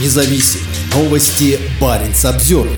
независим. Новости Баренц обзор.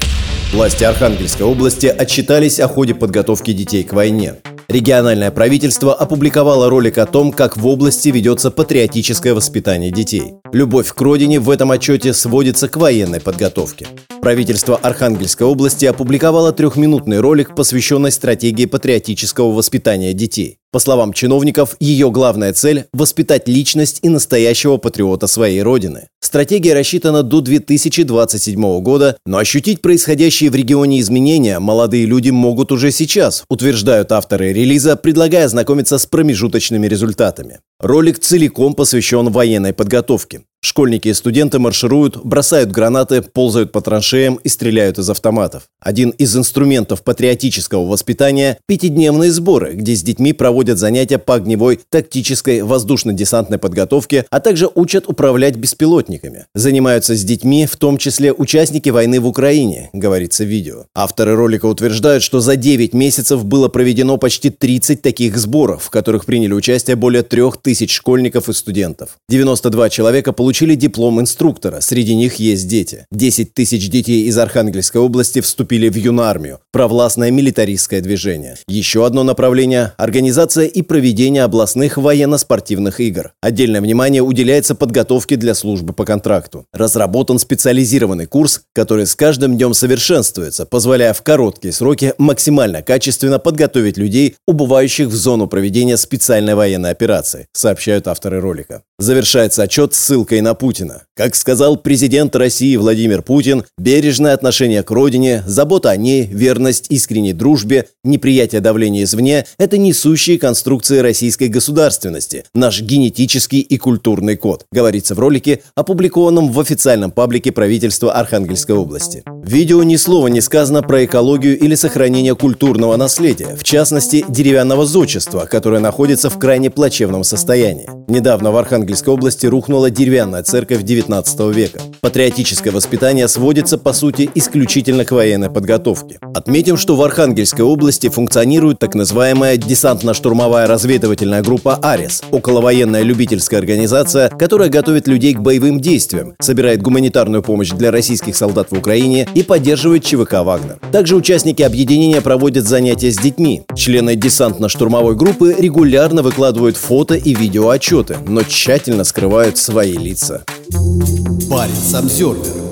Власти Архангельской области отчитались о ходе подготовки детей к войне. Региональное правительство опубликовало ролик о том, как в области ведется патриотическое воспитание детей. Любовь к родине в этом отчете сводится к военной подготовке. Правительство Архангельской области опубликовало трехминутный ролик, посвященный стратегии патриотического воспитания детей. По словам чиновников, ее главная цель – воспитать личность и настоящего патриота своей родины. Стратегия рассчитана до 2027 года, но ощутить происходящие в регионе изменения молодые люди могут уже сейчас, утверждают авторы релиза, предлагая ознакомиться с промежуточными результатами. Ролик целиком посвящен военной подготовке. Школьники и студенты маршируют, бросают гранаты, ползают по траншеям и стреляют из автоматов. Один из инструментов патриотического воспитания – пятидневные сборы, где с детьми проводят занятия по огневой, тактической, воздушно-десантной подготовке, а также учат управлять беспилотниками. Занимаются с детьми, в том числе участники войны в Украине, говорится в видео. Авторы ролика утверждают, что за 9 месяцев было проведено почти 30 таких сборов, в которых приняли участие более 3000 школьников и студентов. 92 человека получили получили диплом инструктора. Среди них есть дети. 10 тысяч детей из Архангельской области вступили в юнармию, провластное милитаристское движение. Еще одно направление – организация и проведение областных военно-спортивных игр. Отдельное внимание уделяется подготовке для службы по контракту. Разработан специализированный курс, который с каждым днем совершенствуется, позволяя в короткие сроки максимально качественно подготовить людей, убывающих в зону проведения специальной военной операции, сообщают авторы ролика. Завершается отчет ссылкой на Путина. Как сказал президент России Владимир Путин, бережное отношение к родине, забота о ней, верность искренней дружбе, неприятие давления извне – это несущие конструкции российской государственности, наш генетический и культурный код, говорится в ролике, опубликованном в официальном паблике правительства Архангельской области. В видео ни слова не сказано про экологию или сохранение культурного наследия, в частности, деревянного зодчества, которое находится в крайне плачевном состоянии. Недавно в Архангельской области рухнула деревянная церковь XIX века. Патриотическое воспитание сводится, по сути, исключительно к военной подготовке. Отметим, что в Архангельской области функционирует так называемая десантно-штурмовая разведывательная группа «Арес» – околовоенная любительская организация, которая готовит людей к боевым действиям, собирает гуманитарную помощь для российских солдат в Украине и поддерживает ЧВК «Вагнер». Также участники объединения проводят занятия с детьми. Члены десантно-штурмовой группы регулярно выкладывают фото и видеоотчеты, но тщательно скрывают свои лица. Парень Самсервер